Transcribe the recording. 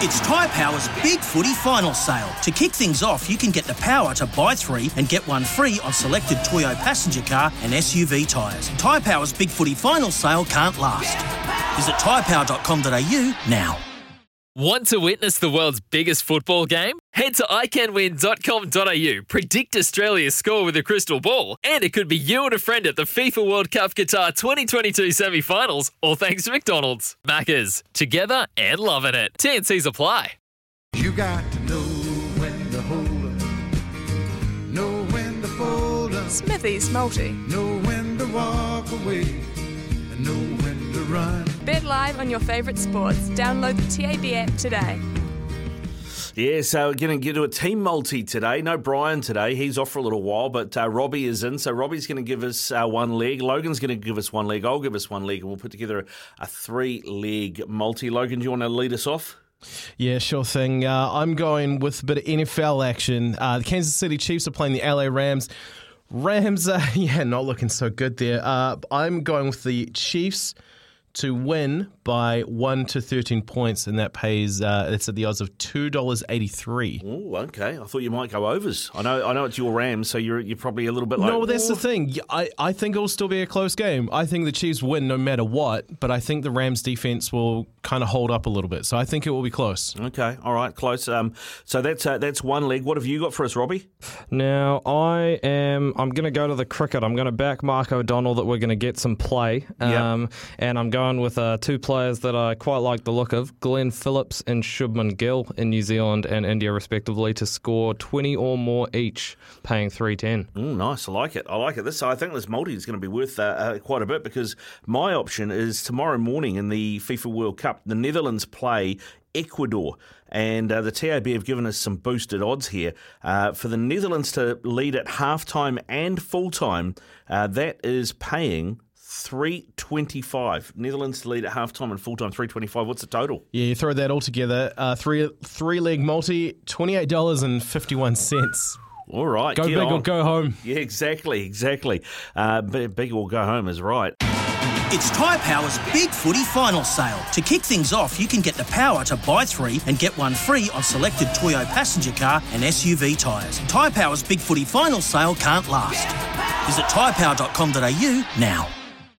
It's Tyre Power's Big Footy Final Sale. To kick things off, you can get the power to buy three and get one free on selected Toyo passenger car and SUV tyres. Tyre Power's Big Footy Final Sale can't last. Visit tyrepower.com.au now. Want to witness the world's biggest football game? Head to iCanWin.com.au, predict Australia's score with a crystal ball, and it could be you and a friend at the FIFA World Cup Qatar 2022 semi finals, all thanks to McDonald's. Maccas, together and loving it. TNC's apply. You got to know when to hold up, know when to fold up, Smithy's Multi. know when to walk away, and know when to run. Bet live on your favourite sports. Download the TAB app today. Yeah, so we're going to get to a team multi today. No Brian today. He's off for a little while, but uh, Robbie is in. So Robbie's going to give us uh, one leg. Logan's going to give us one leg. I'll give us one leg, and we'll put together a, a three leg multi. Logan, do you want to lead us off? Yeah, sure thing. Uh, I'm going with a bit of NFL action. Uh, the Kansas City Chiefs are playing the LA Rams. Rams, yeah, not looking so good there. Uh, I'm going with the Chiefs to win by 1 to 13 points, and that pays, uh, it's at the odds of $2.83. Oh, okay. I thought you might go overs. I know, I know it's your Rams, so you're you're probably a little bit like. No, that's the "Oh." thing. I, I think it'll still be a close game. I think the Chiefs win no matter what, but I think the Rams defense will kind of hold up a little bit. So I think it will be close. Okay, all right, close. Um, so that's uh, that's one leg. What have you got for us, Robbie? Now I am. I'm going to go to the cricket. I'm going to back Mark O'Donnell that we're going to get some play. Um, And I'm going with uh, two players that I quite like the look of: Glenn Phillips and Shubman Gill in New Zealand and India, respectively, to score 20 or more each, paying 310. Mm, nice. I like it. I like it. This I think this multi is going to be worth uh, uh, quite a bit because my option is tomorrow morning in the FIFA World Cup. The Netherlands play Ecuador. And uh, the TAB have given us some boosted odds here. Uh, for the Netherlands to lead at halftime and full time, uh, that is paying 325. Netherlands lead at halftime and full time 325. What's the total? Yeah, you throw that all together. Uh, three three leg multi, twenty eight dollars and fifty one cents. All right. Go get big or go home. Yeah, exactly, exactly. Uh, big big or go home is right. It's Tyre Power's Big Footy Final Sale. To kick things off, you can get the power to buy three and get one free on selected Toyo passenger car and SUV tyres. Tyre Power's Big Footy Final Sale can't last. Visit tyrepower.com.au now.